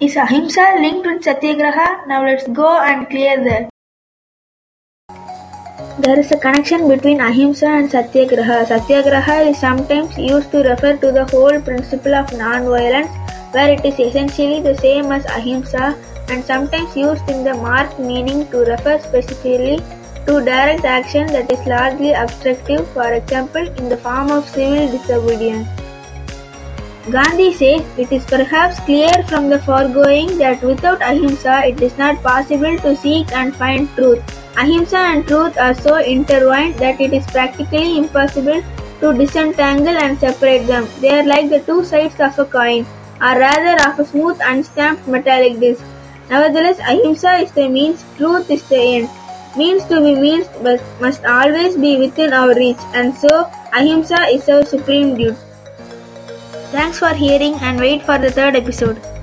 Is ahimsa linked with satyagraha? Now let's go and clear that. There is a connection between ahimsa and satyagraha. Satyagraha is sometimes used to refer to the whole principle of non-violence, where it is essentially the same as ahimsa, and sometimes used in the marked meaning to refer specifically to direct action that is largely obstructive, for example, in the form of civil disobedience. Gandhi says, It is perhaps clear from the foregoing that without ahimsa it is not possible to seek and find truth. Ahimsa and truth are so intertwined that it is practically impossible to disentangle and separate them. They are like the two sides of a coin, or rather of a smooth unstamped metallic disc. Nevertheless, ahimsa is the means, truth is the end. Means to be means but must always be within our reach, and so ahimsa is our supreme duty. Thanks for hearing and wait for the third episode.